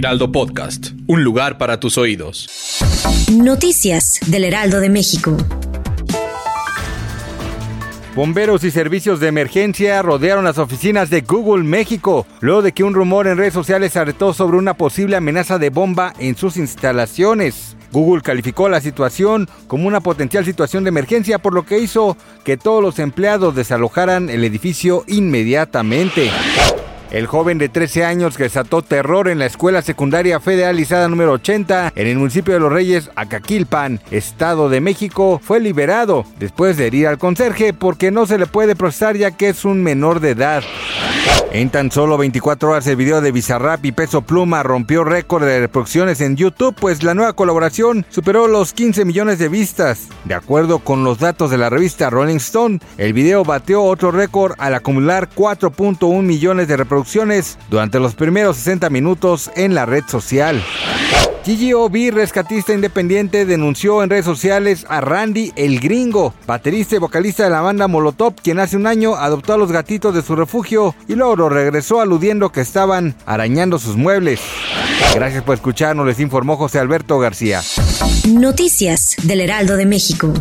Heraldo Podcast, un lugar para tus oídos. Noticias del Heraldo de México. Bomberos y servicios de emergencia rodearon las oficinas de Google México, luego de que un rumor en redes sociales alertó sobre una posible amenaza de bomba en sus instalaciones. Google calificó la situación como una potencial situación de emergencia, por lo que hizo que todos los empleados desalojaran el edificio inmediatamente. El joven de 13 años que desató terror en la escuela secundaria federalizada número 80 en el municipio de Los Reyes, Acaquilpan, Estado de México, fue liberado después de herir al conserje porque no se le puede procesar ya que es un menor de edad. En tan solo 24 horas el video de Bizarrap y Peso Pluma rompió récord de reproducciones en YouTube, pues la nueva colaboración superó los 15 millones de vistas. De acuerdo con los datos de la revista Rolling Stone, el video bateó otro récord al acumular 4.1 millones de reproducciones durante los primeros 60 minutos en la red social. Gigi Obi, rescatista independiente, denunció en redes sociales a Randy el Gringo, baterista y vocalista de la banda Molotov, quien hace un año adoptó a los gatitos de su refugio y luego lo regresó aludiendo que estaban arañando sus muebles. Gracias por escucharnos, les informó José Alberto García. Noticias del Heraldo de México.